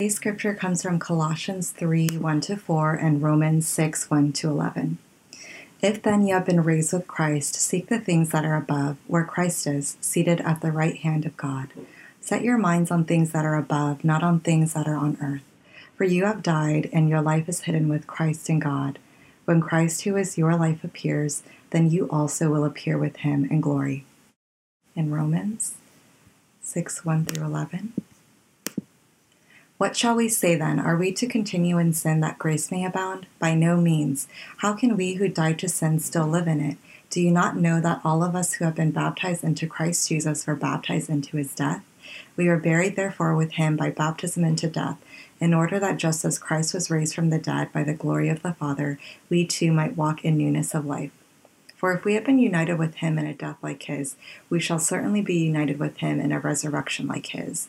Today's scripture comes from Colossians 3 1 to 4 and Romans 6 1 to 11. If then you have been raised with Christ, seek the things that are above, where Christ is, seated at the right hand of God. Set your minds on things that are above, not on things that are on earth. For you have died, and your life is hidden with Christ in God. When Christ, who is your life, appears, then you also will appear with him in glory. In Romans 6 1 through 11. What shall we say then? Are we to continue in sin that grace may abound? By no means. How can we who died to sin still live in it? Do you not know that all of us who have been baptized into Christ Jesus were baptized into his death? We were buried therefore with him by baptism into death, in order that just as Christ was raised from the dead by the glory of the Father, we too might walk in newness of life. For if we have been united with him in a death like his, we shall certainly be united with him in a resurrection like his.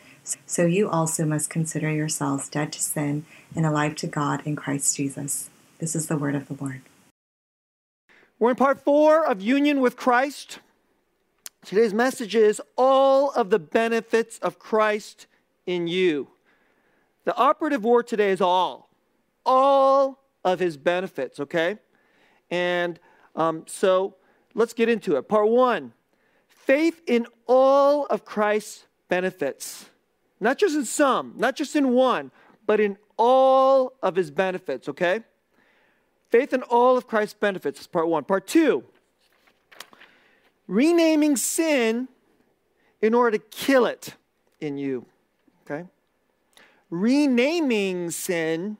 So you also must consider yourselves dead to sin and alive to God in Christ Jesus. This is the word of the Lord. We're in part four of Union with Christ. Today's message is all of the benefits of Christ in you. The operative word today is all. All of his benefits, okay? And um, so let's get into it. Part one faith in all of Christ's benefits. Not just in some, not just in one, but in all of his benefits, okay? Faith in all of Christ's benefits is part one. Part two renaming sin in order to kill it in you, okay? Renaming sin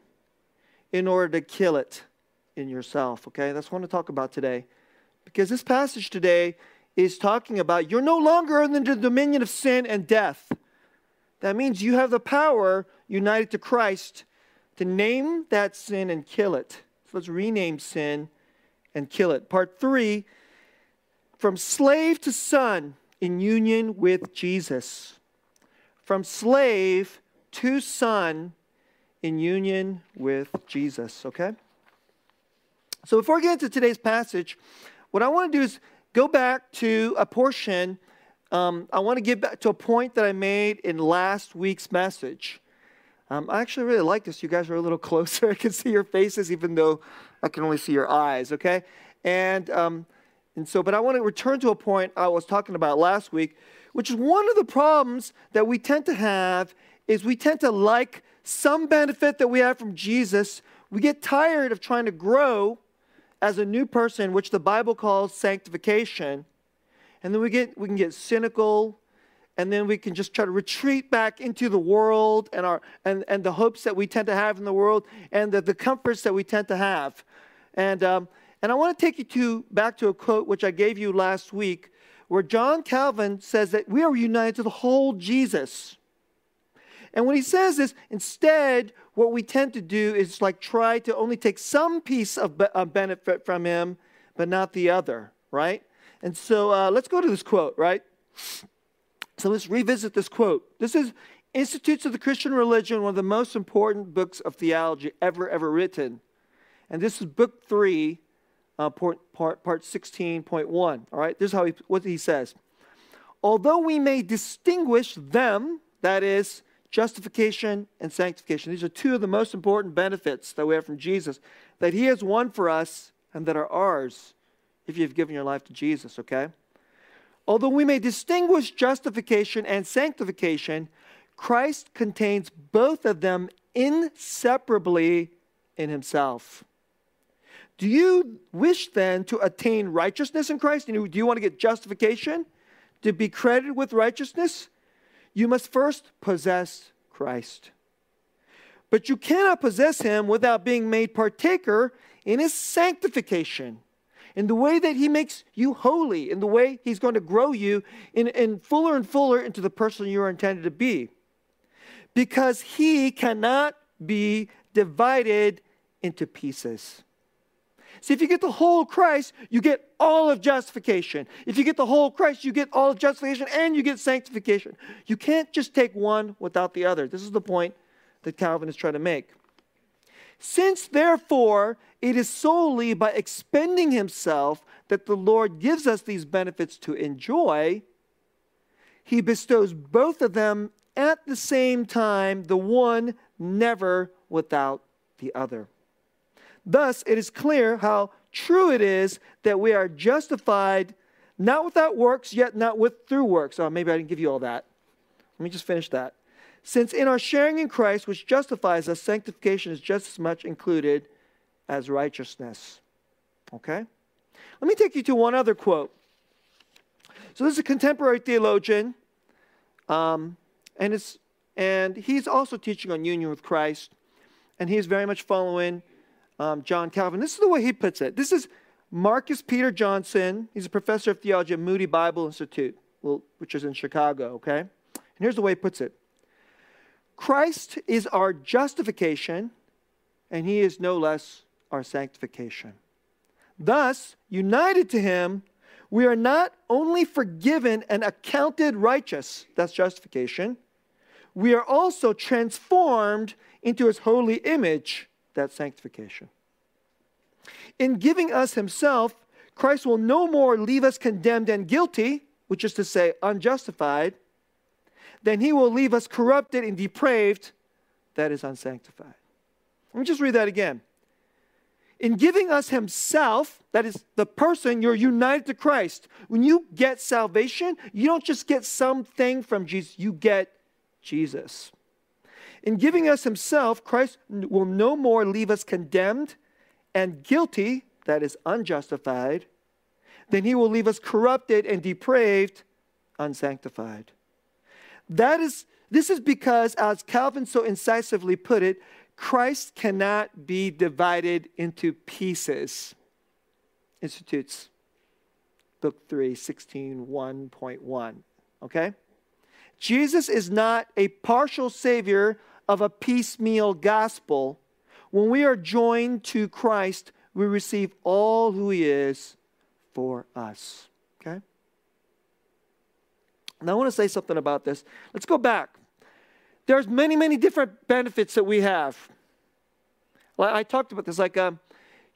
in order to kill it in yourself, okay? That's what I want to talk about today. Because this passage today is talking about you're no longer under the dominion of sin and death. That means you have the power, united to Christ, to name that sin and kill it. So let's rename sin and kill it. Part three from slave to son in union with Jesus. From slave to son in union with Jesus, okay? So before we get into today's passage, what I want to do is go back to a portion. Um, I want to get back to a point that I made in last week's message. Um, I actually really like this. You guys are a little closer. I can see your faces, even though I can only see your eyes, okay? And, um, and so, but I want to return to a point I was talking about last week, which is one of the problems that we tend to have is we tend to like some benefit that we have from Jesus. We get tired of trying to grow as a new person, which the Bible calls sanctification. And then we, get, we can get cynical, and then we can just try to retreat back into the world and, our, and, and the hopes that we tend to have in the world and the, the comforts that we tend to have. And, um, and I want to take you to, back to a quote which I gave you last week, where John Calvin says that we are united to the whole Jesus. And when he says this, instead, what we tend to do is like try to only take some piece of, of benefit from him, but not the other, right? And so uh, let's go to this quote, right? So let's revisit this quote. This is Institutes of the Christian Religion, one of the most important books of theology ever, ever written. And this is book three, uh, part, part, part 16.1. All right, this is how he, what he says. Although we may distinguish them, that is, justification and sanctification. These are two of the most important benefits that we have from Jesus that He has won for us and that are ours if you've given your life to Jesus, okay? Although we may distinguish justification and sanctification, Christ contains both of them inseparably in Himself. Do you wish then to attain righteousness in Christ? Do you want to get justification? To be credited with righteousness? you must first possess Christ. But you cannot possess him without being made partaker in his sanctification, in the way that he makes you holy, in the way he's going to grow you in, in fuller and fuller into the person you are intended to be. Because he cannot be divided into pieces. See, if you get the whole Christ, you get all of justification. If you get the whole Christ, you get all of justification and you get sanctification. You can't just take one without the other. This is the point that Calvin is trying to make. Since, therefore, it is solely by expending himself that the Lord gives us these benefits to enjoy, he bestows both of them at the same time, the one never without the other. Thus, it is clear how true it is that we are justified not without works, yet not with through works. Oh, maybe I didn't give you all that. Let me just finish that. Since in our sharing in Christ, which justifies us, sanctification is just as much included as righteousness. Okay? Let me take you to one other quote. So this is a contemporary theologian, um, and it's and he's also teaching on union with Christ, and he's very much following um, John Calvin. This is the way he puts it. This is Marcus Peter Johnson. He's a professor of theology at Moody Bible Institute, which is in Chicago. Okay, and here's the way he puts it: Christ is our justification, and He is no less our sanctification. Thus, united to Him, we are not only forgiven and accounted righteous, that's justification, we are also transformed into His holy image, that's sanctification. In giving us Himself, Christ will no more leave us condemned and guilty, which is to say, unjustified, than He will leave us corrupted and depraved, that is unsanctified. Let me just read that again in giving us himself, that is the person, you're united to Christ. When you get salvation, you don't just get something from Jesus, you get Jesus. In giving us himself, Christ will no more leave us condemned and guilty, that is unjustified, then he will leave us corrupted and depraved, unsanctified. That is, this is because, as Calvin so incisively put it, Christ cannot be divided into pieces. Institutes, book 3, 16, 1.1. Okay? Jesus is not a partial savior of a piecemeal gospel. When we are joined to Christ, we receive all who he is for us. Okay? Now I want to say something about this. Let's go back there's many, many different benefits that we have. Well, I talked about this, like, um,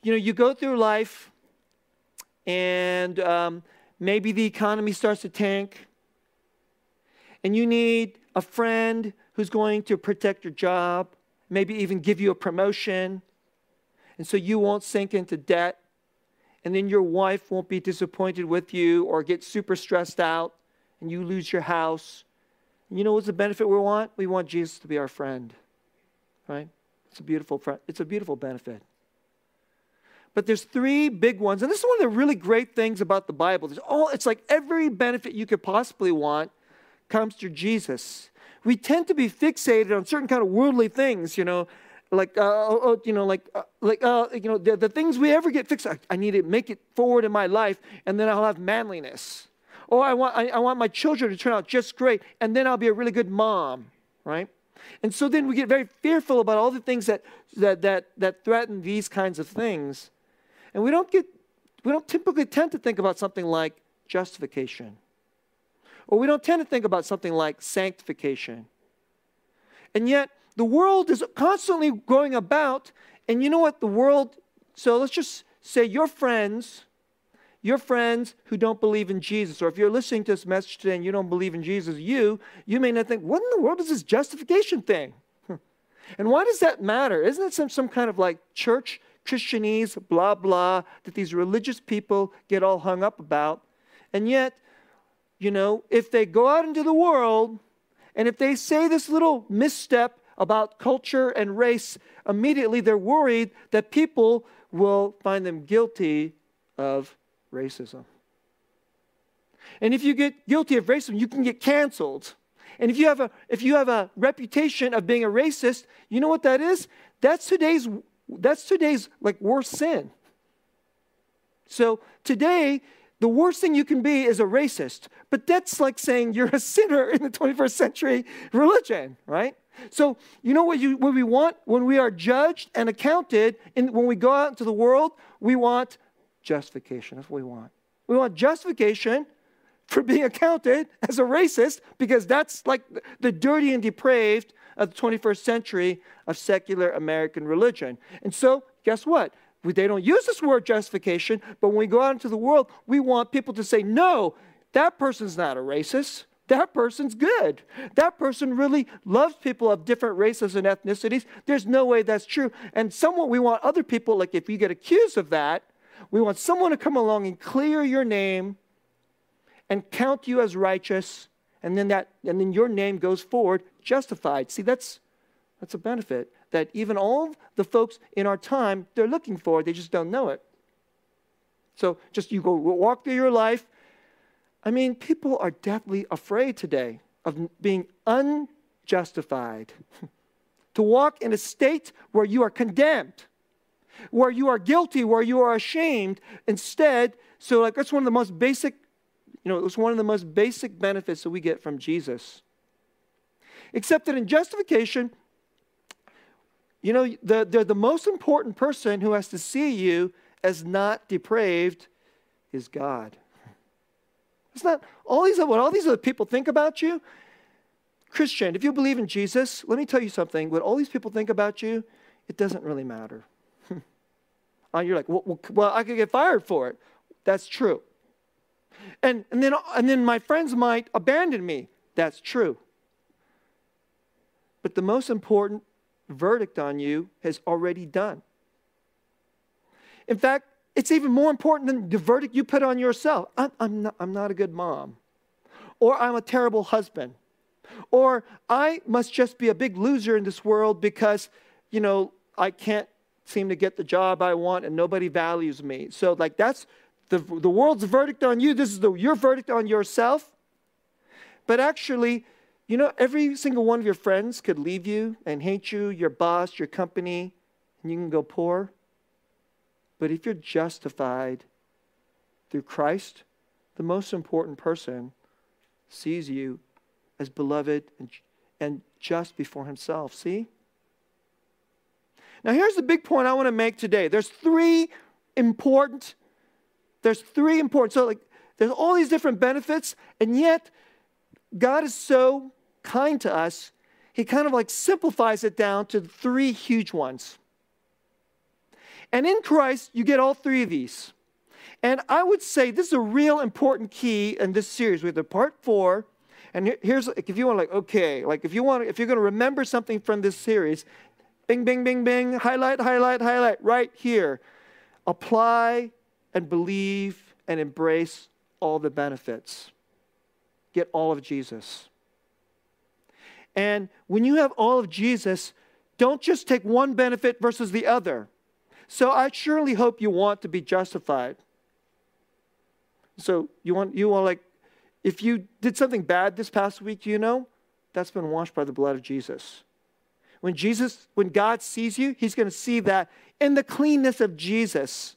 you know, you go through life and um, maybe the economy starts to tank and you need a friend who's going to protect your job, maybe even give you a promotion, and so you won't sink into debt, and then your wife won't be disappointed with you or get super stressed out, and you lose your house, you know what's the benefit we want? We want Jesus to be our friend. Right? It's a beautiful it's a beautiful benefit. But there's three big ones, and this is one of the really great things about the Bible. There's all it's like every benefit you could possibly want comes through Jesus. We tend to be fixated on certain kind of worldly things, you know, like uh, oh, oh, you know, like uh, like uh, you know, the, the things we ever get fixed. I, I need to make it forward in my life, and then I'll have manliness. Oh, I want, I, I want my children to turn out just great, and then I'll be a really good mom, right? And so then we get very fearful about all the things that, that, that, that threaten these kinds of things. And we don't get, we don't typically tend to think about something like justification. Or we don't tend to think about something like sanctification. And yet, the world is constantly going about, and you know what? The world, so let's just say your friends your friends who don't believe in Jesus, or if you're listening to this message today and you don't believe in Jesus, you, you may not think, what in the world is this justification thing? And why does that matter? Isn't it some, some kind of like church Christianese, blah, blah, that these religious people get all hung up about? And yet, you know, if they go out into the world and if they say this little misstep about culture and race, immediately they're worried that people will find them guilty of racism. And if you get guilty of racism, you can get canceled. And if you have a if you have a reputation of being a racist, you know what that is? That's today's that's today's like worst sin. So today, the worst thing you can be is a racist. But that's like saying you're a sinner in the 21st century religion, right? So, you know what, you, what we want when we are judged and accounted, and when we go out into the world, we want justification. That's what we want. We want justification for being accounted as a racist because that's like the dirty and depraved of the 21st century of secular American religion. And so, guess what? They don't use this word justification, but when we go out into the world, we want people to say, no, that person's not a racist. That person's good. That person really loves people of different races and ethnicities. There's no way that's true. And somewhat we want other people, like if you get accused of that, we want someone to come along and clear your name and count you as righteous, and then that and then your name goes forward justified. See, that's that's a benefit that even all the folks in our time they're looking for, they just don't know it. So just you go walk through your life. I mean, people are deathly afraid today of being unjustified. to walk in a state where you are condemned, where you are guilty, where you are ashamed. Instead, so like that's one of the most basic you know, it was one of the most basic benefits that we get from Jesus. Except that in justification, you know, the, the, the most important person who has to see you as not depraved is God. It's not all these what all these other people think about you. Christian, if you believe in Jesus, let me tell you something. What all these people think about you, it doesn't really matter. Uh, you're like, well, well, I could get fired for it. That's true. And, and, then, and then my friends might abandon me. That's true. But the most important verdict on you has already done. In fact, it's even more important than the verdict you put on yourself. I'm, I'm, not, I'm not a good mom, or I'm a terrible husband, or I must just be a big loser in this world because, you know, I can't seem to get the job I want and nobody values me. So, like, that's the, the world's verdict on you. This is the, your verdict on yourself. But actually, you know, every single one of your friends could leave you and hate you, your boss, your company, and you can go poor. But if you're justified through Christ, the most important person sees you as beloved and, and just before himself. See? Now, here's the big point I want to make today. There's three important there's three important. So, like, there's all these different benefits, and yet God is so kind to us, He kind of like simplifies it down to three huge ones. And in Christ, you get all three of these. And I would say this is a real important key in this series. We have the part four, and here's if you want, like, okay, like if you want, if you're going to remember something from this series, bing, bing, bing, bing, highlight, highlight, highlight, right here. Apply and believe and embrace all the benefits. Get all of Jesus. And when you have all of Jesus, don't just take one benefit versus the other. So I surely hope you want to be justified. So you want you want like if you did something bad this past week, you know, that's been washed by the blood of Jesus. When Jesus, when God sees you, he's going to see that in the cleanness of Jesus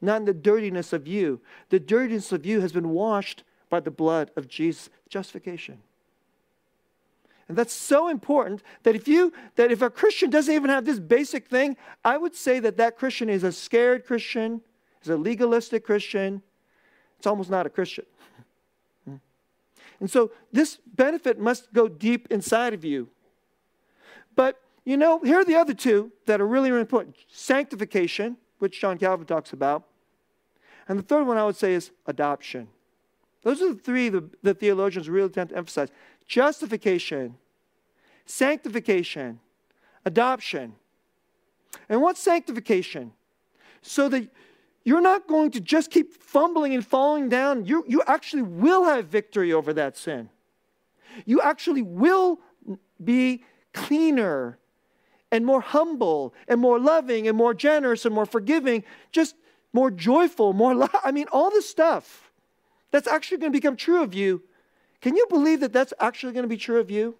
not in the dirtiness of you. The dirtiness of you has been washed by the blood of Jesus. Justification. And that's so important that if you that if a Christian doesn't even have this basic thing, I would say that that Christian is a scared Christian, is a legalistic Christian. It's almost not a Christian. and so this benefit must go deep inside of you. But you know, here are the other two that are really, really important. Sanctification which John Calvin talks about. And the third one I would say is adoption. Those are the three the, the theologians really tend to emphasize justification, sanctification, adoption. And what's sanctification? So that you're not going to just keep fumbling and falling down. You, you actually will have victory over that sin. You actually will be cleaner and more humble and more loving and more generous and more forgiving, just more joyful, more, lo- I mean, all this stuff that's actually going to become true of you. Can you believe that that's actually going to be true of you?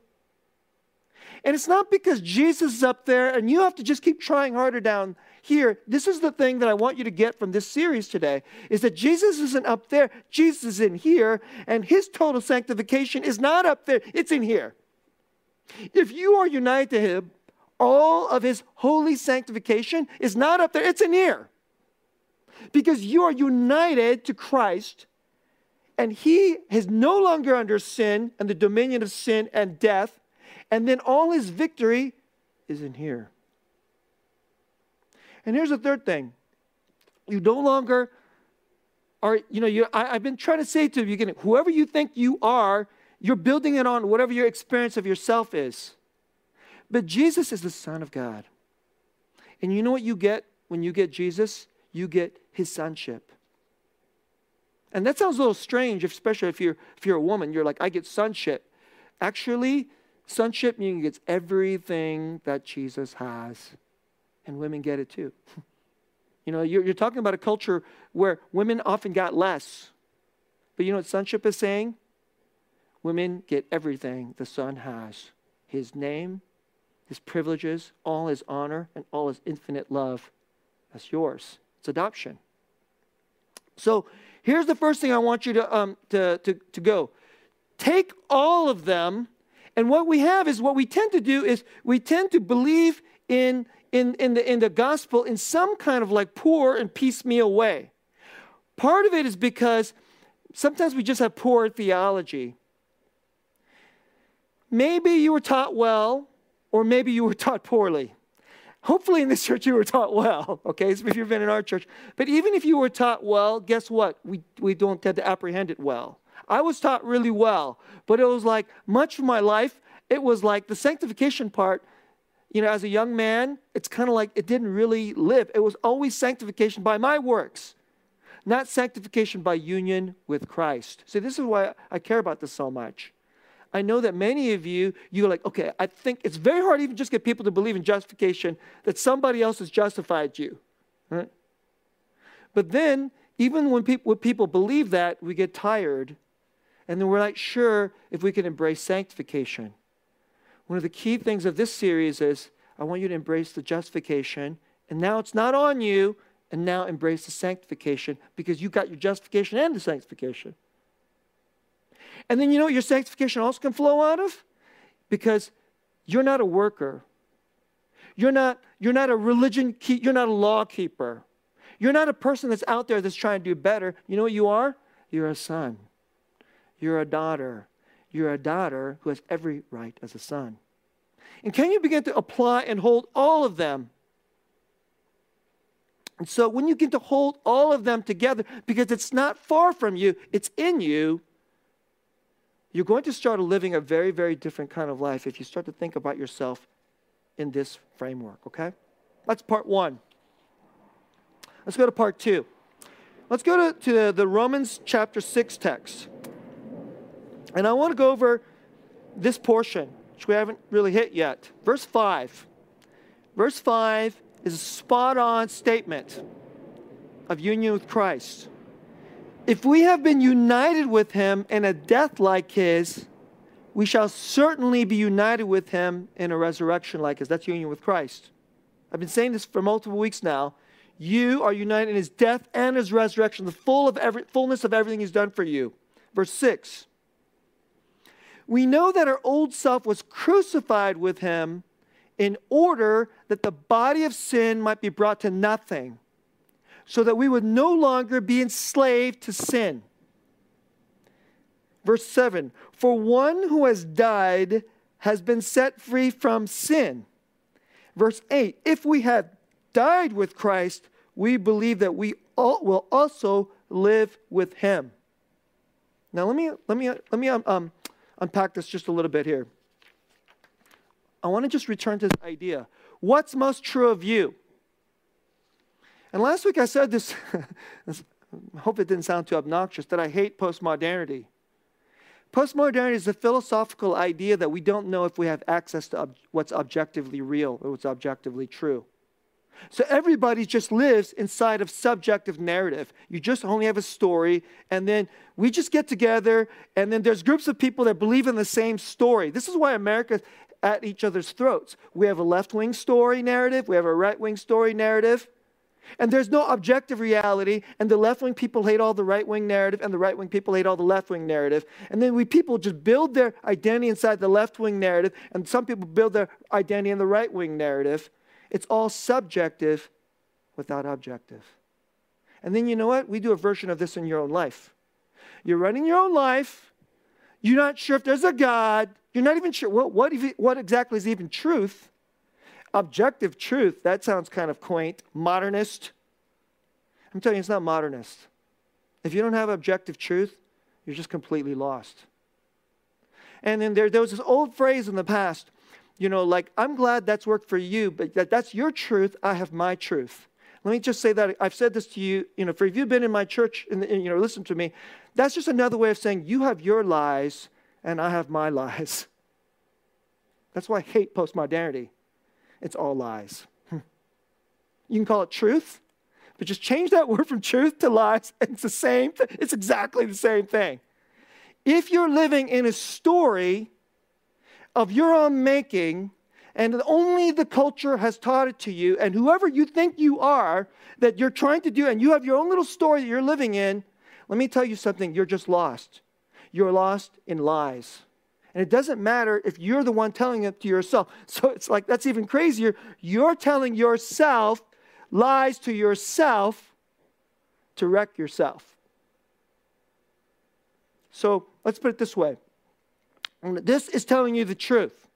And it's not because Jesus is up there and you have to just keep trying harder down here. This is the thing that I want you to get from this series today is that Jesus isn't up there, Jesus is in here, and his total sanctification is not up there, it's in here. If you are united to Him, all of His holy sanctification is not up there, it's in here. Because you are united to Christ, and He is no longer under sin and the dominion of sin and death, and then all His victory is in here. And here's the third thing you no longer are, you know, you, I, have been trying to say to you, whoever you think you are, you're building it on whatever your experience of yourself is. But Jesus is the Son of God. And you know what you get when you get Jesus? You get his sonship. And that sounds a little strange, especially if you're if you're a woman. You're like, I get sonship. Actually, sonship means gets everything that Jesus has. And women get it too. You know, you're, you're talking about a culture where women often got less. But you know what sonship is saying? Women get everything the Son has His name, His privileges, all His honor, and all His infinite love. That's yours. It's adoption. So here's the first thing I want you to, um, to, to, to go. Take all of them, and what we have is what we tend to do is we tend to believe in in, in, the, in the gospel in some kind of like poor and piecemeal way. Part of it is because sometimes we just have poor theology. Maybe you were taught well, or maybe you were taught poorly. Hopefully, in this church, you were taught well, okay, if you've been in our church. But even if you were taught well, guess what? We, we don't tend to apprehend it well. I was taught really well, but it was like much of my life, it was like the sanctification part you know, as a young man, it's kind of like it didn't really live. It was always sanctification by my works, not sanctification by union with Christ. See, this is why I care about this so much. I know that many of you, you're like, okay, I think it's very hard to even just get people to believe in justification that somebody else has justified you. Right? But then, even when people, when people believe that, we get tired. And then we're not sure if we can embrace sanctification. One of the key things of this series is I want you to embrace the justification, and now it's not on you, and now embrace the sanctification because you got your justification and the sanctification. And then you know what your sanctification also can flow out of? Because you're not a worker. You're not, you're not a religion, keep, you're not a law keeper. You're not a person that's out there that's trying to do better. You know what you are? You're a son. You're a daughter. You're a daughter who has every right as a son. And can you begin to apply and hold all of them? And so when you get to hold all of them together, because it's not far from you, it's in you, you're going to start living a very, very different kind of life if you start to think about yourself in this framework, okay? That's part one. Let's go to part two. Let's go to, to the Romans chapter 6 text. And I want to go over this portion, which we haven't really hit yet. Verse 5. Verse 5 is a spot on statement of union with Christ. If we have been united with him in a death like his, we shall certainly be united with him in a resurrection like his. That's union with Christ. I've been saying this for multiple weeks now. You are united in his death and his resurrection, the full of every, fullness of everything he's done for you. Verse 6 we know that our old self was crucified with him in order that the body of sin might be brought to nothing, so that we would no longer be enslaved to sin. Verse 7 For one who has died has been set free from sin. Verse 8 If we have died with Christ, we believe that we all will also live with him. Now let me let me let me um, um unpack this just a little bit here. I want to just return to this idea. What's most true of you? And last week I said this, I hope it didn't sound too obnoxious, that I hate postmodernity. Postmodernity is a philosophical idea that we don't know if we have access to ob- what's objectively real or what's objectively true. So everybody just lives inside of subjective narrative. You just only have a story, and then we just get together, and then there's groups of people that believe in the same story. This is why America's at each other's throats. We have a left wing story narrative, we have a right wing story narrative. And there's no objective reality, and the left wing people hate all the right wing narrative, and the right wing people hate all the left wing narrative. And then we people just build their identity inside the left wing narrative, and some people build their identity in the right wing narrative. It's all subjective without objective. And then you know what? We do a version of this in your own life. You're running your own life. You're not sure if there's a God. You're not even sure what, what, what exactly is even truth. Objective truth, that sounds kind of quaint. Modernist. I'm telling you, it's not modernist. If you don't have objective truth, you're just completely lost. And then there, there was this old phrase in the past, you know, like, I'm glad that's worked for you, but that, that's your truth, I have my truth. Let me just say that I've said this to you, you know, for if you've been in my church and, you know, listen to me, that's just another way of saying you have your lies and I have my lies. That's why I hate postmodernity. It's all lies. Hmm. You can call it truth, but just change that word from truth to lies, and it's the same thing. It's exactly the same thing. If you're living in a story of your own making, and only the culture has taught it to you, and whoever you think you are, that you're trying to do, and you have your own little story that you're living in, let me tell you something, you're just lost. You're lost in lies. And it doesn't matter if you're the one telling it to yourself. So it's like that's even crazier. You're telling yourself lies to yourself to wreck yourself. So let's put it this way this is telling you the truth.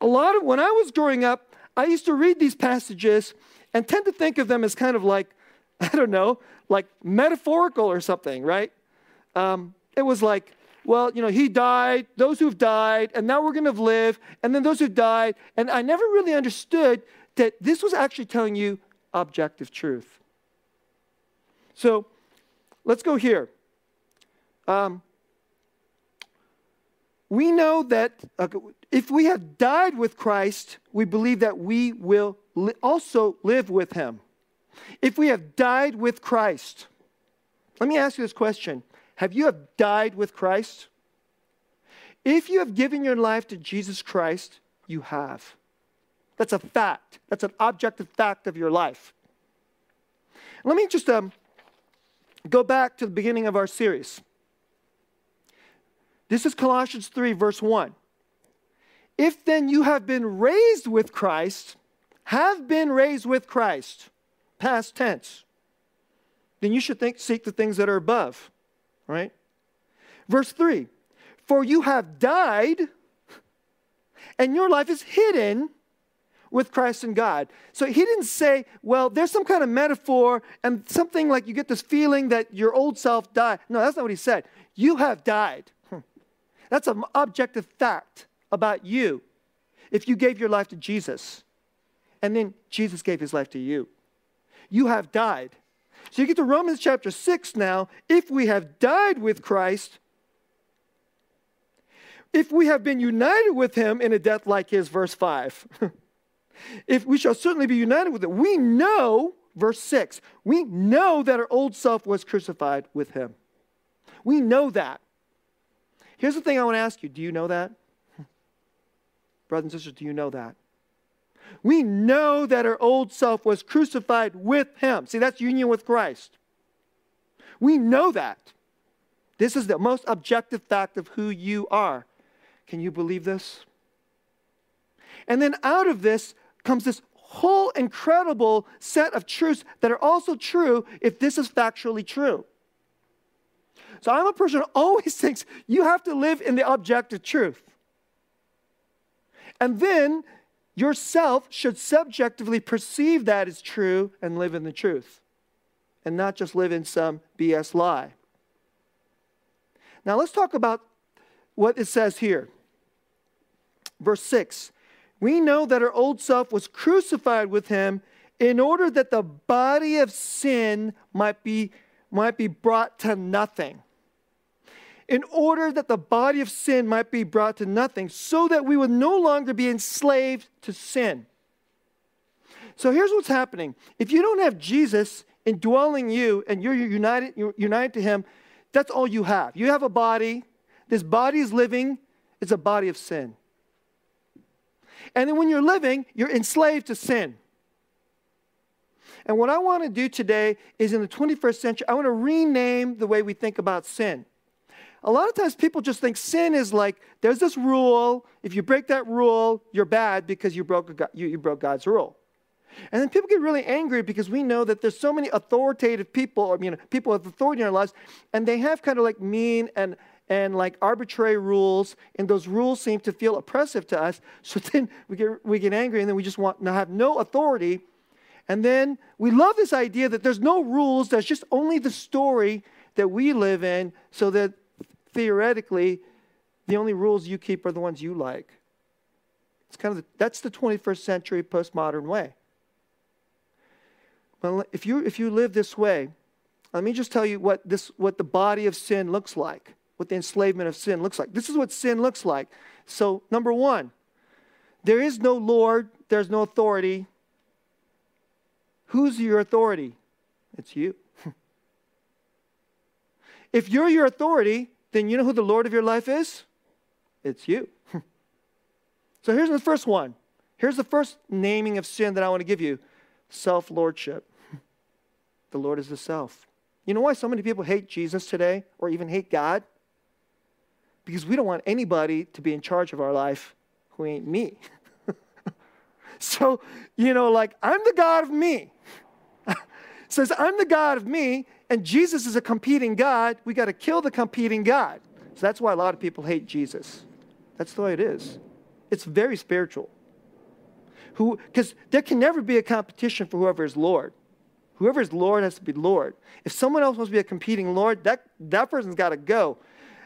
A lot of when I was growing up, I used to read these passages and tend to think of them as kind of like, I don't know, like metaphorical or something, right? Um, it was like, well, you know, he died, those who've died, and now we're going to live, and then those who've died. And I never really understood that this was actually telling you objective truth. So let's go here. Um, we know that if we have died with Christ, we believe that we will li- also live with him. If we have died with Christ, let me ask you this question have you have died with Christ? If you have given your life to Jesus Christ, you have. That's a fact. That's an objective fact of your life. Let me just um, go back to the beginning of our series. This is Colossians 3, verse 1. If then you have been raised with Christ, have been raised with Christ, past tense, then you should think, seek the things that are above right? Verse 3 For you have died, and your life is hidden with Christ and God. So he didn't say, well, there's some kind of metaphor and something like you get this feeling that your old self died. No, that's not what he said. You have died. Hmm. That's an objective fact about you if you gave your life to Jesus and then Jesus gave his life to you. You have died. So you get to Romans chapter 6 now. If we have died with Christ, if we have been united with him in a death like his, verse 5, if we shall certainly be united with him, we know, verse 6, we know that our old self was crucified with him. We know that. Here's the thing I want to ask you do you know that? Brothers and sisters, do you know that? We know that our old self was crucified with him. See, that's union with Christ. We know that. This is the most objective fact of who you are. Can you believe this? And then out of this comes this whole incredible set of truths that are also true if this is factually true. So I'm a person who always thinks you have to live in the objective truth. And then Yourself should subjectively perceive that as true and live in the truth, and not just live in some BS lie. Now let's talk about what it says here. Verse 6 We know that our old self was crucified with him in order that the body of sin might be, might be brought to nothing in order that the body of sin might be brought to nothing, so that we would no longer be enslaved to sin. So here's what's happening. If you don't have Jesus indwelling you and you're united, you're united to him, that's all you have. You have a body. This body is living, it's a body of sin. And then when you're living, you're enslaved to sin. And what I want to do today is in the 21st century, I want to rename the way we think about sin. A lot of times people just think sin is like there's this rule. If you break that rule, you're bad because you broke, you, you broke God's rule. And then people get really angry because we know that there's so many authoritative people, I mean, people with authority in our lives, and they have kind of like mean and and like arbitrary rules, and those rules seem to feel oppressive to us. So then we get we get angry, and then we just want to have no authority. And then we love this idea that there's no rules, there's just only the story that we live in, so that theoretically, the only rules you keep are the ones you like. It's kind of the, that's the 21st century postmodern way. Well, if you if you live this way, let me just tell you what this what the body of sin looks like, what the enslavement of sin looks like. This is what sin looks like. So, number 1, there is no Lord, there's no authority. Who's your authority? It's you. if you're your authority, then you know who the Lord of your life is? It's you. so here's the first one. Here's the first naming of sin that I want to give you self lordship. the Lord is the self. You know why so many people hate Jesus today or even hate God? Because we don't want anybody to be in charge of our life who ain't me. so, you know, like, I'm the God of me. Says, I'm the God of me, and Jesus is a competing God, we got to kill the competing God. So that's why a lot of people hate Jesus. That's the way it is. It's very spiritual. Who because there can never be a competition for whoever is Lord. Whoever is Lord has to be Lord. If someone else wants to be a competing Lord, that, that person's got to go.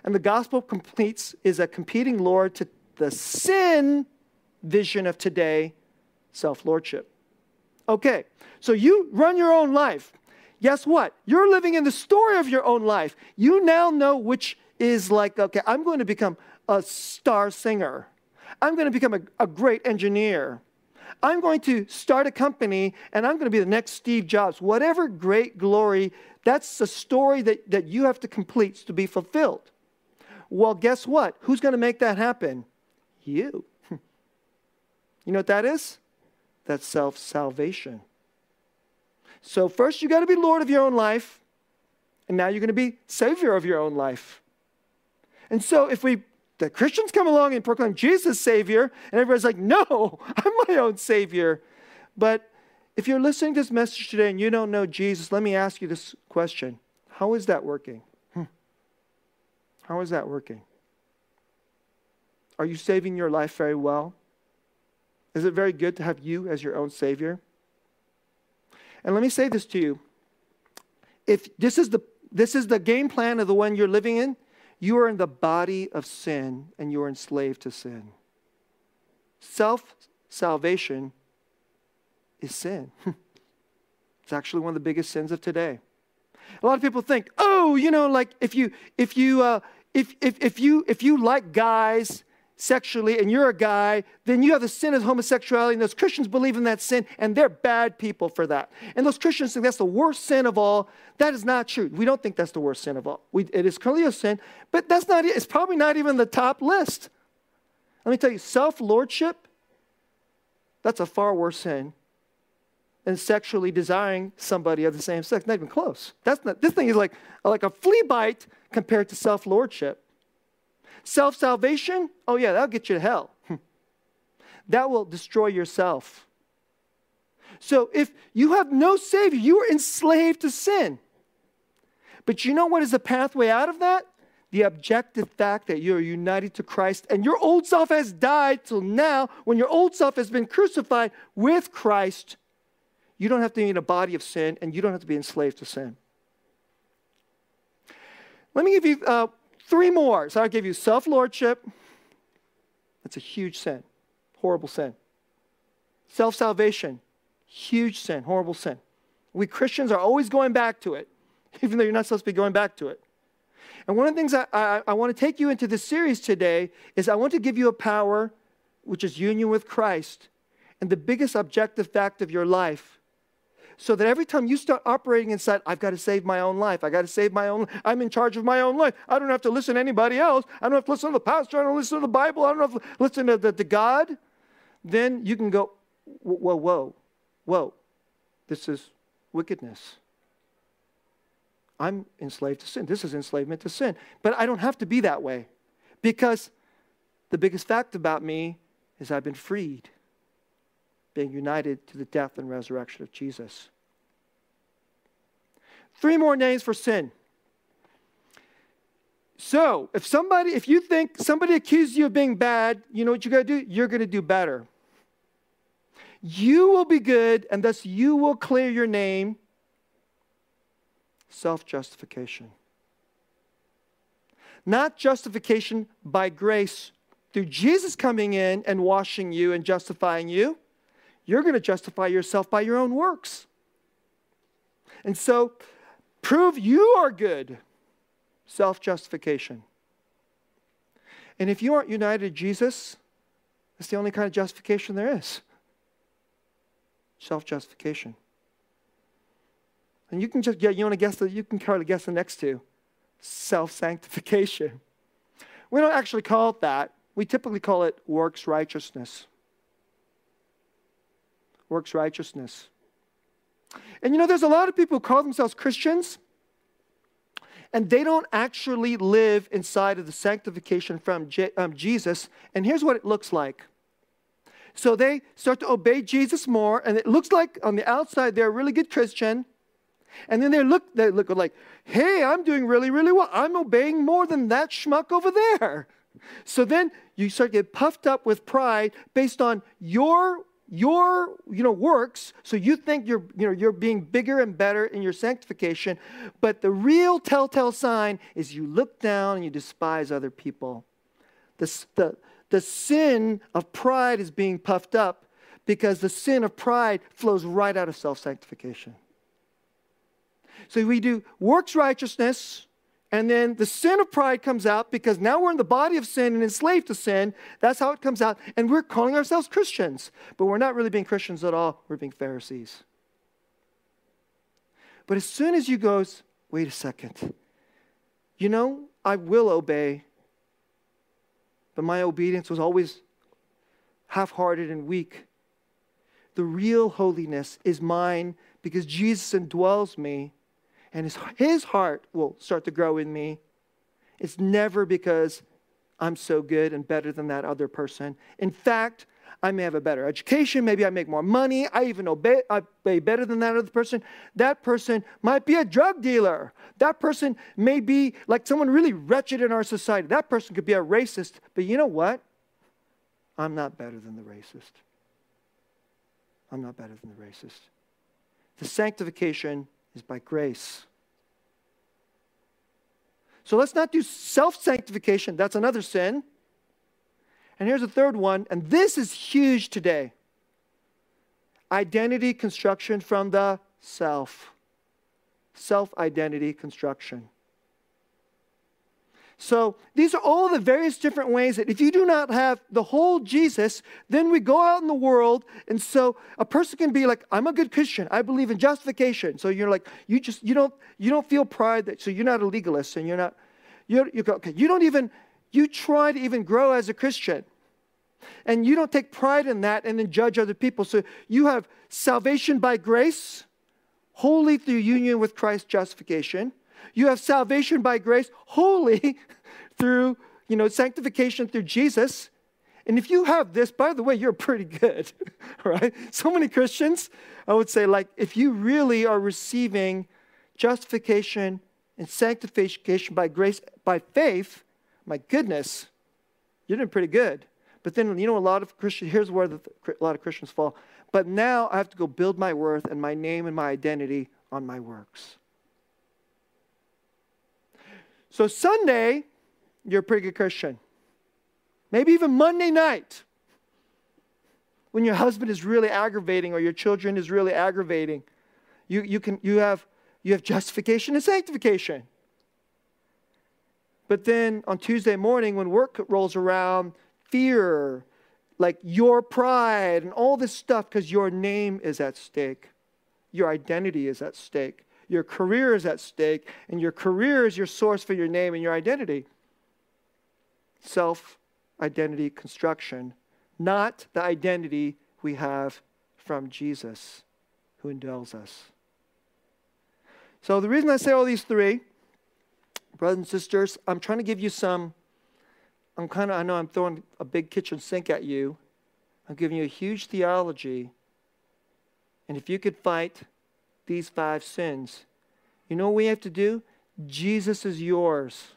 And the gospel completes is a competing Lord to the sin vision of today, self-lordship. Okay, so you run your own life guess what? You're living in the story of your own life. You now know which is like, okay, I'm going to become a star singer. I'm going to become a, a great engineer. I'm going to start a company and I'm going to be the next Steve Jobs. Whatever great glory, that's a story that, that you have to complete to be fulfilled. Well, guess what? Who's going to make that happen? You. You know what that is? That's self salvation. So, first, you got to be Lord of your own life, and now you're going to be Savior of your own life. And so, if we the Christians come along and proclaim Jesus Savior, and everybody's like, no, I'm my own Savior. But if you're listening to this message today and you don't know Jesus, let me ask you this question How is that working? Hmm. How is that working? Are you saving your life very well? Is it very good to have you as your own Savior? And let me say this to you. If this is the this is the game plan of the one you're living in, you are in the body of sin and you are enslaved to sin. Self salvation is sin. it's actually one of the biggest sins of today. A lot of people think, oh, you know, like if you if you uh, if if if you if you like guys sexually and you're a guy, then you have the sin of homosexuality, and those Christians believe in that sin, and they're bad people for that. And those Christians think that's the worst sin of all. That is not true. We don't think that's the worst sin of all. We, it is clearly a sin, but that's not it. it's probably not even the top list. Let me tell you, self-lordship, that's a far worse sin than sexually desiring somebody of the same sex. Not even close. That's not this thing is like, like a flea bite compared to self-lordship. Self salvation, oh yeah, that'll get you to hell. that will destroy yourself. So if you have no Savior, you are enslaved to sin. But you know what is the pathway out of that? The objective fact that you're united to Christ and your old self has died till now, when your old self has been crucified with Christ, you don't have to be in a body of sin and you don't have to be enslaved to sin. Let me give you uh, Three more. So I'll give you self lordship. That's a huge sin, horrible sin. Self salvation, huge sin, horrible sin. We Christians are always going back to it, even though you're not supposed to be going back to it. And one of the things I, I, I want to take you into this series today is I want to give you a power which is union with Christ. And the biggest objective fact of your life so that every time you start operating inside, I've got to save my own life. I got to save my own. I'm in charge of my own life. I don't have to listen to anybody else. I don't have to listen to the pastor. I don't listen to the Bible. I don't have to listen to, the, God. Then you can go, whoa, whoa, whoa. This is wickedness. I'm enslaved to sin. This is enslavement to sin. But I don't have to be that way because the biggest fact about me is I've been freed, being united to the death and resurrection of Jesus. Three more names for sin. So, if somebody, if you think somebody accuses you of being bad, you know what you got to do? You're going to do better. You will be good, and thus you will clear your name. Self justification. Not justification by grace through Jesus coming in and washing you and justifying you. You're going to justify yourself by your own works. And so, prove you are good self justification. And if you aren't united to Jesus, that's the only kind of justification there is self justification. And you can just, yeah, you want to guess that, you can hardly guess the next two self sanctification. We don't actually call it that. We typically call it works righteousness. Works righteousness. And you know, there's a lot of people who call themselves Christians, and they don't actually live inside of the sanctification from Je- um, Jesus. And here's what it looks like. So they start to obey Jesus more, and it looks like on the outside they're a really good Christian. And then they look, they look like, hey, I'm doing really, really well. I'm obeying more than that schmuck over there. So then you start to get puffed up with pride based on your your you know works so you think you're you know you're being bigger and better in your sanctification but the real telltale sign is you look down and you despise other people. The, the, the sin of pride is being puffed up because the sin of pride flows right out of self-sanctification. So we do works righteousness and then the sin of pride comes out because now we're in the body of sin and enslaved to sin. That's how it comes out. And we're calling ourselves Christians. But we're not really being Christians at all. We're being Pharisees. But as soon as you goes, wait a second. You know, I will obey. But my obedience was always half-hearted and weak. The real holiness is mine because Jesus indwells me and his, his heart will start to grow in me. It's never because I'm so good and better than that other person. In fact, I may have a better education. Maybe I make more money. I even obey, I obey better than that other person. That person might be a drug dealer. That person may be like someone really wretched in our society. That person could be a racist. But you know what? I'm not better than the racist. I'm not better than the racist. The sanctification is by grace. So let's not do self sanctification. That's another sin. And here's a third one, and this is huge today identity construction from the self. Self identity construction. So these are all the various different ways that if you do not have the whole Jesus, then we go out in the world. And so a person can be like, I'm a good Christian. I believe in justification. So you're like, you just, you don't, you don't feel pride that, so you're not a legalist and you're not, you're, you go, okay, you don't even, you try to even grow as a Christian. And you don't take pride in that and then judge other people. So you have salvation by grace, wholly through union with Christ justification. You have salvation by grace holy through, you know, sanctification through Jesus. And if you have this, by the way, you're pretty good, right? So many Christians, I would say, like, if you really are receiving justification and sanctification by grace, by faith, my goodness, you're doing pretty good. But then, you know, a lot of Christians, here's where the, a lot of Christians fall. But now I have to go build my worth and my name and my identity on my works. So Sunday, you're a pretty good Christian. Maybe even Monday night, when your husband is really aggravating or your children is really aggravating, you, you, can, you, have, you have justification and sanctification. But then on Tuesday morning, when work rolls around, fear, like your pride and all this stuff, because your name is at stake, your identity is at stake your career is at stake, and your career is your source for your name and your identity. Self identity construction, not the identity we have from Jesus who indwells us. So, the reason I say all these three, brothers and sisters, I'm trying to give you some. I'm kind of, I know I'm throwing a big kitchen sink at you. I'm giving you a huge theology. And if you could fight these five sins, you know what we have to do? Jesus is yours.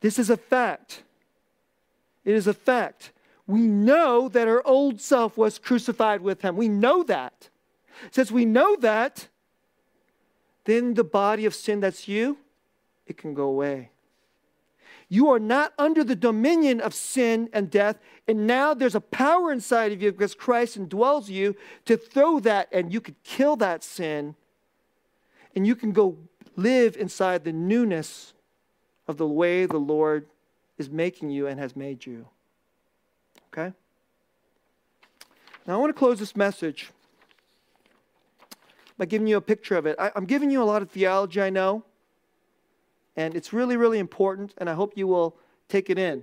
This is a fact. It is a fact. We know that our old self was crucified with him. We know that. Since we know that, then the body of sin that's you, it can go away. You are not under the dominion of sin and death, and now there's a power inside of you because Christ indwells you to throw that, and you could kill that sin, and you can go live inside the newness of the way the Lord is making you and has made you. Okay? Now, I want to close this message by giving you a picture of it. I, am giving you a lot of theology, I know, and it's really, really important, and I hope you will take it in.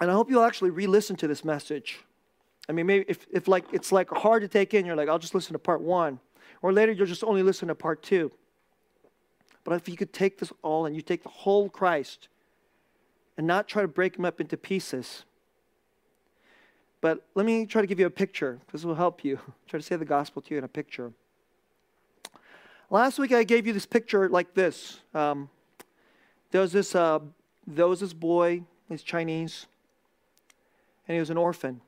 And I hope you'll actually re listen to this message. I mean, maybe if, if like it's like hard to take in, you're like, I'll just listen to part one. Or later, you'll just only listen to part two. But if you could take this all and you take the whole Christ and not try to break him up into pieces. But let me try to give you a picture. This will help you. try to say the gospel to you in a picture. Last week I gave you this picture like this. Um, there was this, uh, there was this boy, he's Chinese, and he was an orphan.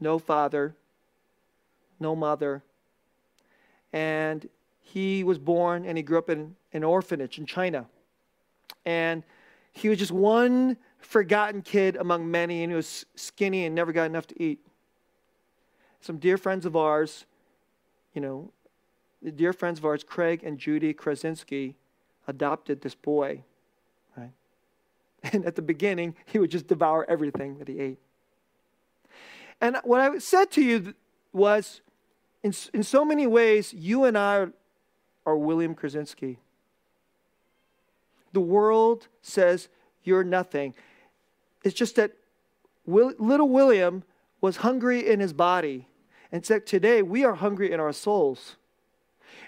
No father, no mother. And he was born and he grew up in an orphanage in China. And he was just one forgotten kid among many, and he was skinny and never got enough to eat. Some dear friends of ours, you know, dear friends of ours, Craig and Judy Krasinski, adopted this boy. Right? And at the beginning, he would just devour everything that he ate. And what I said to you was, in, in so many ways, you and I are, are William Krasinski. The world says you're nothing. It's just that Will, little William was hungry in his body. And said, today we are hungry in our souls.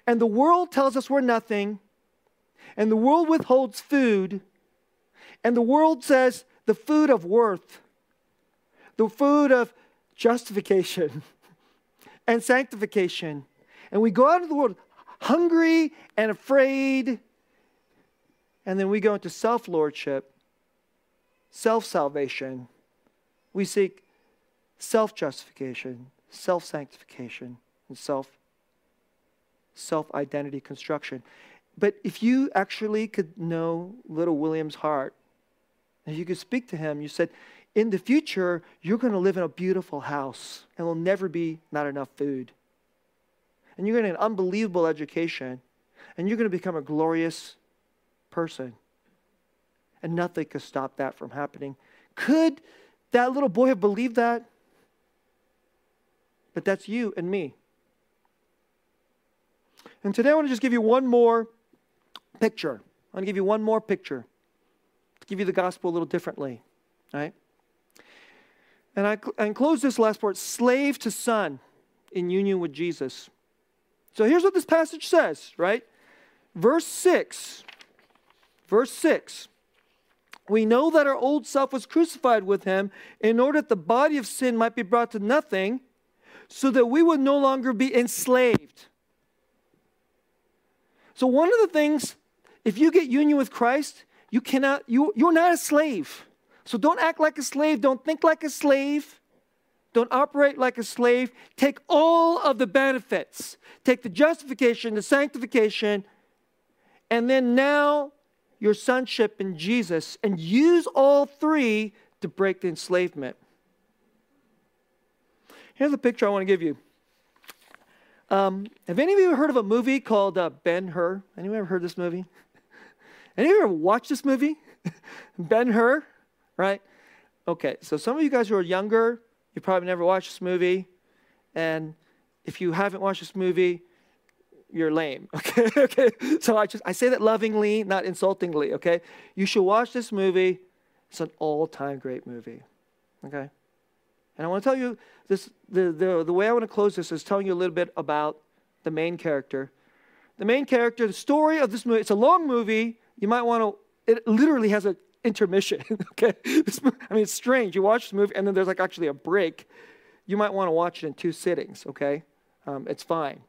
And the world tells us we're nothing. And the world withholds food. And the world says the food of worth, the food of justification and sanctification. And we go out into the world hungry and afraid and then we go into self lordship, self salvation. We seek self justification, self sanctification, and self self identity construction. But if you actually could know little William's heart, and you could speak to him, you said, in the future, you're going to live in a beautiful house, and there'll never be not enough food. And you're going to get an unbelievable education, and you're going to become a glorious person. And nothing could stop that from happening. Could that little boy have believed that? But that's you and me. And today I want to just give you one more picture. I want to give you one more picture to give you the gospel a little differently. Right? And I, I close this last part slave to son in union with Jesus. So here's what this passage says, right? Verse 6 Verse 6 We know that our old self was crucified with him in order that the body of sin might be brought to nothing, so that we would no longer be enslaved. So, one of the things, if you get union with Christ, you cannot, you, you're not a slave. So, don't act like a slave, don't think like a slave. Don't operate like a slave. Take all of the benefits. Take the justification, the sanctification, and then now your sonship in Jesus and use all three to break the enslavement. Here's a picture I want to give you. Um, have any of you heard of a movie called uh, Ben Hur? Anyone ever heard this movie? Any of you ever watched this movie? ben Hur, right? Okay, so some of you guys who are younger, you probably never watched this movie. And if you haven't watched this movie, you're lame. Okay, okay. So I just I say that lovingly, not insultingly. Okay, you should watch this movie. It's an all-time great movie. Okay, and I want to tell you this. The the the way I want to close this is telling you a little bit about the main character. The main character, the story of this movie, it's a long movie. You might want to, it literally has an intermission. okay. This, I mean, it's strange. You watch the movie and then there's like actually a break. You might want to watch it in two sittings, okay? Um, it's fine.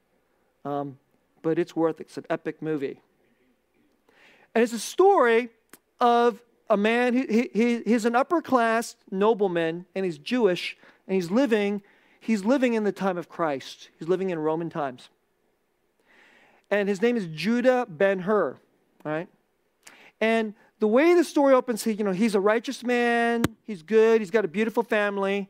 Um, but it's worth it. It's an epic movie. And it's a story of a man, he, he, he's an upper class nobleman, and he's Jewish, and he's living, he's living in the time of Christ. He's living in Roman times. And his name is Judah Ben Hur, right? And the way the story opens, he, you know, he's a righteous man, he's good, he's got a beautiful family.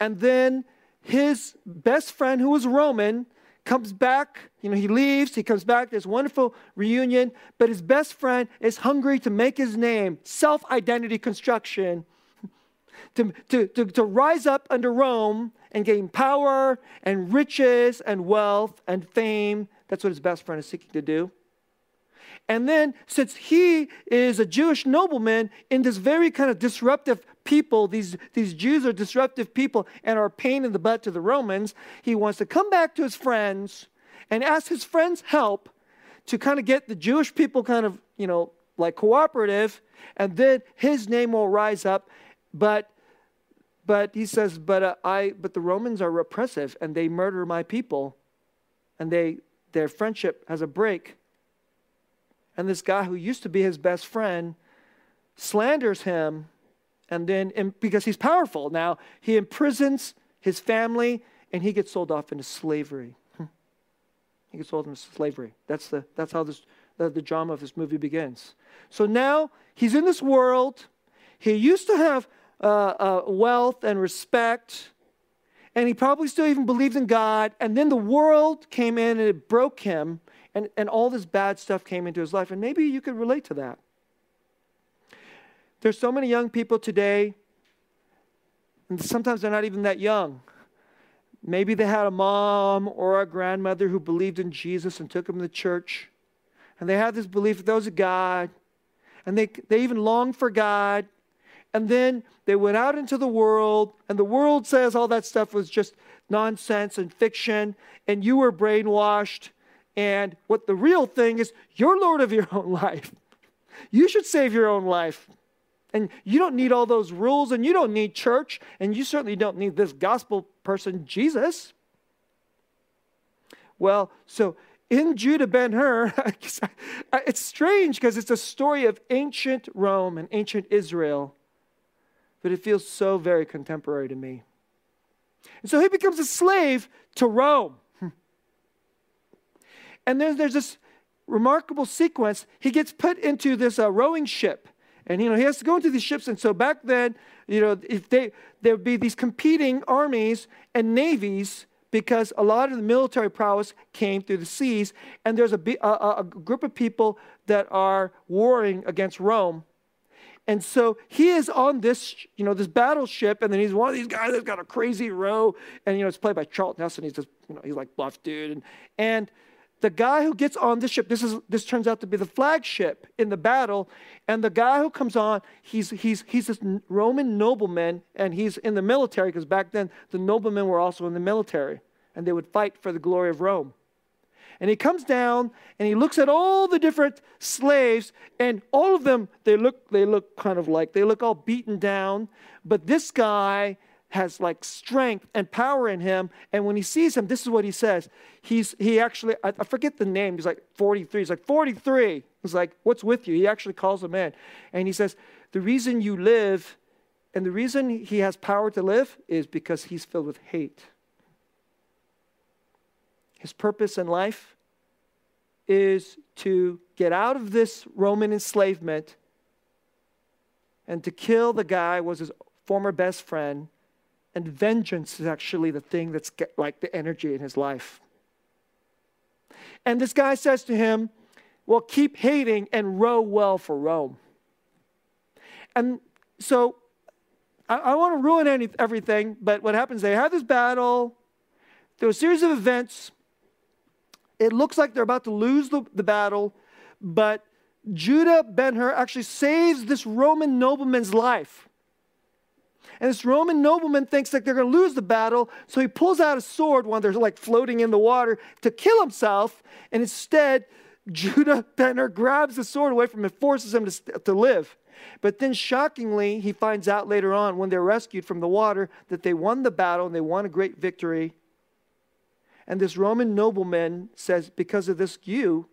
And then his best friend, who was Roman, comes back, you know, he leaves, he comes back, there's wonderful reunion, but his best friend is hungry to make his name, self identity construction, to, to, to, to rise up under Rome and gain power and riches and wealth and fame. That's what his best friend is seeking to do. And then, since he is a Jewish nobleman in this very kind of disruptive people, these, these Jews are disruptive people and are pain in the butt to the Romans, he wants to come back to his friends and ask his friends' help to kind of get the Jewish people kind of, you know, like cooperative, and then his name will rise up. But but he says, but uh, I but the Romans are repressive and they murder my people, and they their friendship has a break. And this guy who used to be his best friend slanders him, and then because he's powerful now, he imprisons his family and he gets sold off into slavery. Hmm. He gets sold into slavery. That's, the, that's how this, the, the drama of this movie begins. So now he's in this world. He used to have uh, uh, wealth and respect, and he probably still even believed in God. And then the world came in and it broke him, and, and all this bad stuff came into his life. And maybe you could relate to that. There's so many young people today, and sometimes they're not even that young. Maybe they had a mom or a grandmother who believed in Jesus and took them to church. And they had this belief that there was a God. And they, they even longed for God. And then they went out into the world, and the world says all that stuff was just nonsense and fiction, and you were brainwashed. And what the real thing is, you're Lord of your own life. You should save your own life. And you don't need all those rules, and you don't need church, and you certainly don't need this gospel person, Jesus. Well, so in Judah Ben Hur, it's strange because it's a story of ancient Rome and ancient Israel, but it feels so very contemporary to me. And so he becomes a slave to Rome. And then there's this remarkable sequence. He gets put into this uh, rowing ship. And, you know, he has to go into these ships. And so back then, you know, if they, there would be these competing armies and navies because a lot of the military prowess came through the seas. And there's a, a, a group of people that are warring against Rome. And so he is on this, you know, this battleship, and then he's one of these guys that's got a crazy row, and you know, it's played by Charlton Heston. He's just, you know, he's like buff dude, and and the guy who gets on this ship, this, is, this turns out to be the flagship in the battle, and the guy who comes on, he's, he's, he's this Roman nobleman, and he's in the military, because back then the noblemen were also in the military, and they would fight for the glory of Rome. And he comes down and he looks at all the different slaves, and all of them, they look, they look kind of like, they look all beaten down. But this guy, has like strength and power in him. And when he sees him, this is what he says. He's he actually I, I forget the name. He's like 43. He's like 43. He's like, what's with you? He actually calls him in. And he says, the reason you live and the reason he has power to live is because he's filled with hate. His purpose in life is to get out of this Roman enslavement and to kill the guy was his former best friend and vengeance is actually the thing that's like the energy in his life. And this guy says to him, Well, keep hating and row well for Rome. And so I, I want to ruin any, everything, but what happens, they have this battle, there are a series of events. It looks like they're about to lose the, the battle, but Judah Ben Hur actually saves this Roman nobleman's life. And this Roman nobleman thinks that they're going to lose the battle, so he pulls out a sword while they're like floating in the water to kill himself. And instead, Judah Ben-Hur grabs the sword away from him and forces him to, to live. But then, shockingly, he finds out later on when they're rescued from the water that they won the battle and they won a great victory. And this Roman nobleman says, Because of this, you,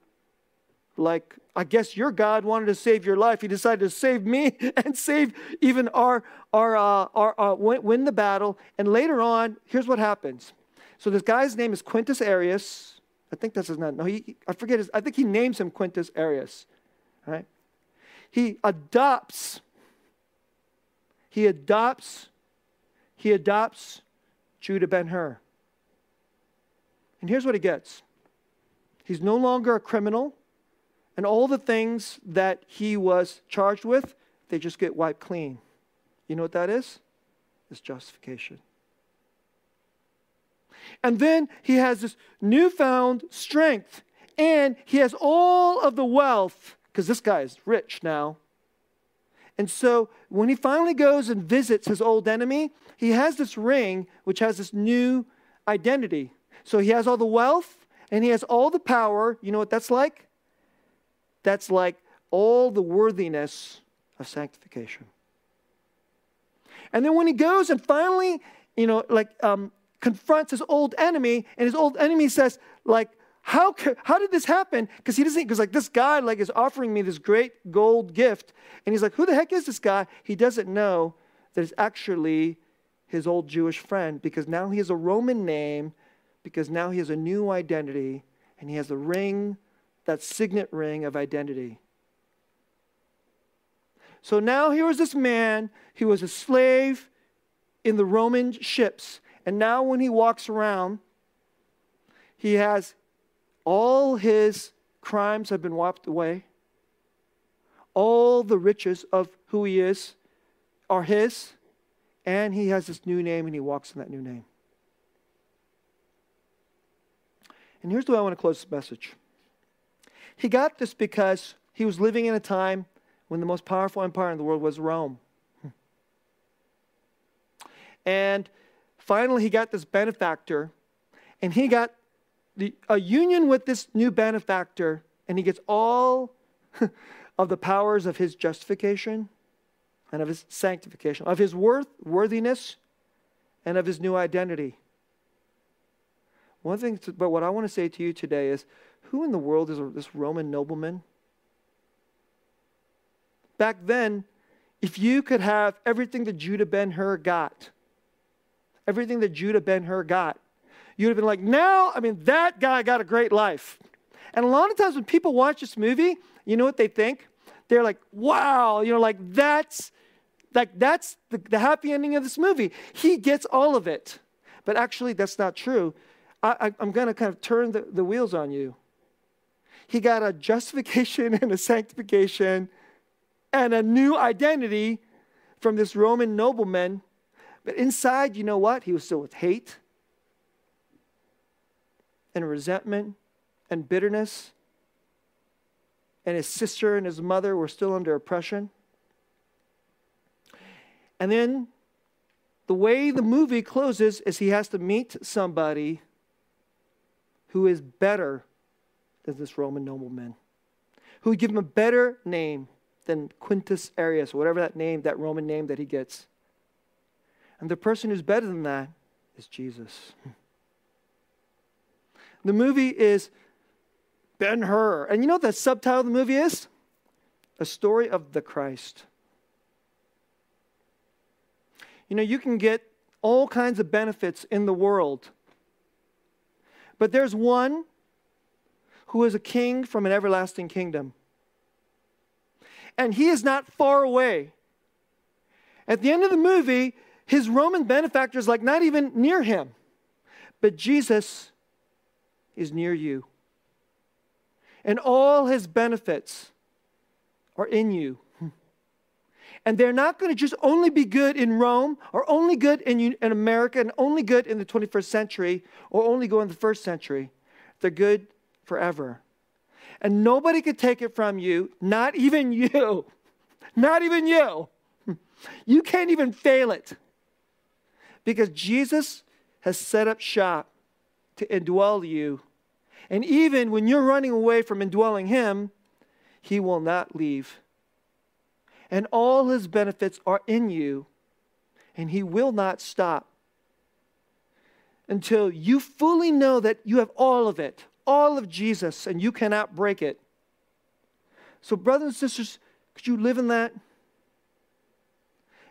like, I guess your God wanted to save your life. He decided to save me and save even our, our, uh, our uh, win, win the battle. And later on, here's what happens. So this guy's name is Quintus Arrius. I think that's his name. No, he, I forget his, I think he names him Quintus Arrius. Right? He adopts, he adopts, he adopts Judah Ben Hur. And here's what he gets he's no longer a criminal, and all the things that he was charged with, they just get wiped clean. You know what that is? It's justification. And then he has this newfound strength, and he has all of the wealth, because this guy is rich now. And so when he finally goes and visits his old enemy, he has this ring which has this new identity. So he has all the wealth and he has all the power. You know what that's like? That's like all the worthiness of sanctification. And then when he goes and finally, you know, like um, confronts his old enemy, and his old enemy says, like, how, how did this happen? Because he doesn't, because like this guy like is offering me this great gold gift. And he's like, who the heck is this guy? He doesn't know that it's actually his old Jewish friend because now he has a Roman name, because now he has a new identity, and he has the ring, that signet ring of identity. So now here was this man, he was a slave in the Roman ships. And now when he walks around, he has all his crimes have been wiped away. All the riches of who he is are his. And he has this new name and he walks in that new name. And here's the way I want to close this message. He got this because he was living in a time when the most powerful empire in the world was Rome. And finally, he got this benefactor, and he got the, a union with this new benefactor, and he gets all of the powers of his justification and of his sanctification, of his worth, worthiness, and of his new identity. One thing, to, but what I want to say to you today is who in the world is this Roman nobleman? Back then, if you could have everything that Judah Ben Hur got, everything that Judah Ben Hur got, you'd have been like, now, I mean, that guy got a great life. And a lot of times when people watch this movie, you know what they think? They're like, wow, you know, like that's like that's the, the happy ending of this movie. He gets all of it. But actually, that's not true. I, am going to kind of turn the, the wheels on you. He got a justification and a sanctification and a new identity from this Roman nobleman. But inside, you know what? He was still with hate and resentment and bitterness. And his sister and his mother were still under oppression. And then the way the movie closes is he has to meet somebody who is better than this Roman nobleman, who would give him a better name than Quintus Arrius, whatever that name, that Roman name that he gets. And the person who's better than that is Jesus. The movie is Ben Hur. And you know what the subtitle of the movie is? A story of the Christ. You know, you can get all kinds of benefits in the world. But there's one who is a king from an everlasting kingdom. And he is not far away. At the end of the movie, his Roman benefactor is like not even near him. But Jesus is near you. And all his benefits are in you. And they're not going to just only be good in Rome or only good in, in America and only good in the 21st century or only go in the first century. They're good forever. And nobody could take it from you, not even you. Not even you. You can't even fail it. Because Jesus has set up shop to indwell you. And even when you're running away from indwelling Him, He will not leave. And all His benefits are in you, and He will not stop until you fully know that you have all of it, all of Jesus, and you cannot break it. So, brothers and sisters, could you live in that?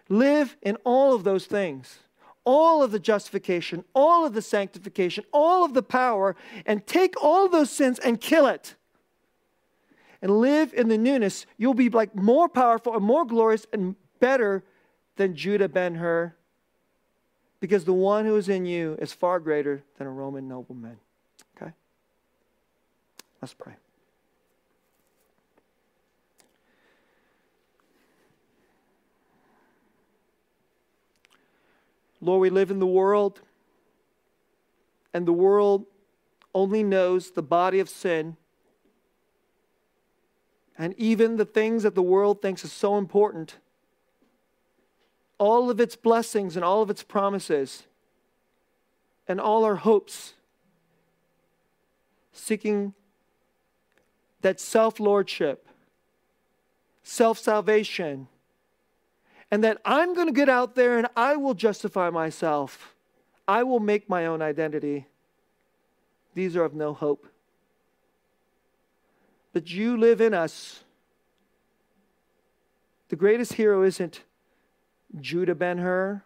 Live in all of those things all of the justification, all of the sanctification, all of the power, and take all those sins and kill it. And live in the newness. You'll be like more powerful and more glorious and better than Judah Ben Hur. Because the one who is in you is far greater than a Roman nobleman. Let's pray. Lord, we live in the world, and the world only knows the body of sin. And even the things that the world thinks is so important, all of its blessings and all of its promises, and all our hopes, seeking that self lordship, self salvation, and that I'm going to get out there and I will justify myself. I will make my own identity. These are of no hope. But you live in us. The greatest hero isn't Judah Ben Hur.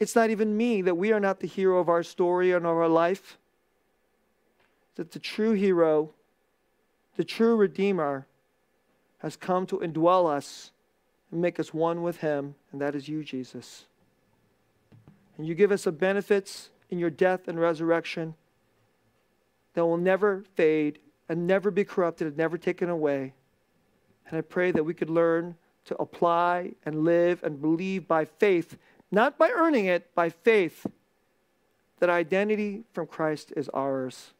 It's not even me that we are not the hero of our story and of our life. That the true hero, the true Redeemer, has come to indwell us and make us one with Him, and that is you, Jesus. And you give us the benefits in your death and resurrection that will never fade and never be corrupted and never taken away. And I pray that we could learn to apply and live and believe by faith, not by earning it, by faith, that identity from Christ is ours,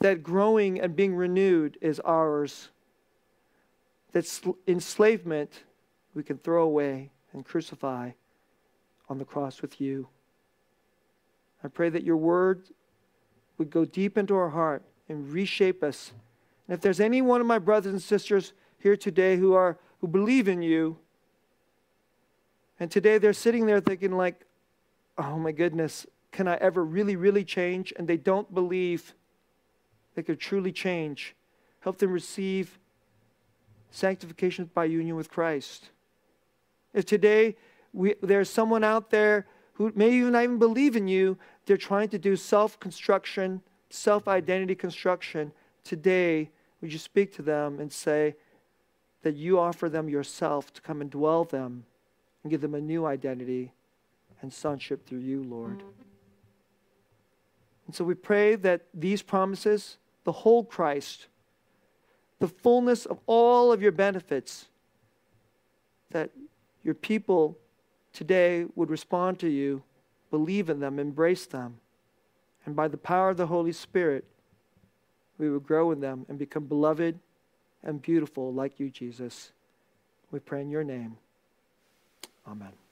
that growing and being renewed is ours that enslavement we can throw away and crucify on the cross with you. I pray that your word would go deep into our heart and reshape us. And if there's any one of my brothers and sisters here today who are who believe in you, and today they're sitting there thinking like, oh my goodness, can I ever really, really change? And they don't believe they could truly change. Help them receive sanctification by union with Christ. If today we, there's someone out there who may even not even believe in you, they're trying to do self construction, self identity construction. Today, would you speak to them and say that you offer them yourself to come and dwell them and give them a new identity and sonship through you, Lord? And so we pray that these promises, the whole Christ, the fullness of all of your benefits, that your people today would respond to you, believe in them, embrace them. And by the power of the Holy Spirit, we would grow in them and become beloved and beautiful like you, Jesus. We pray in your name. Amen.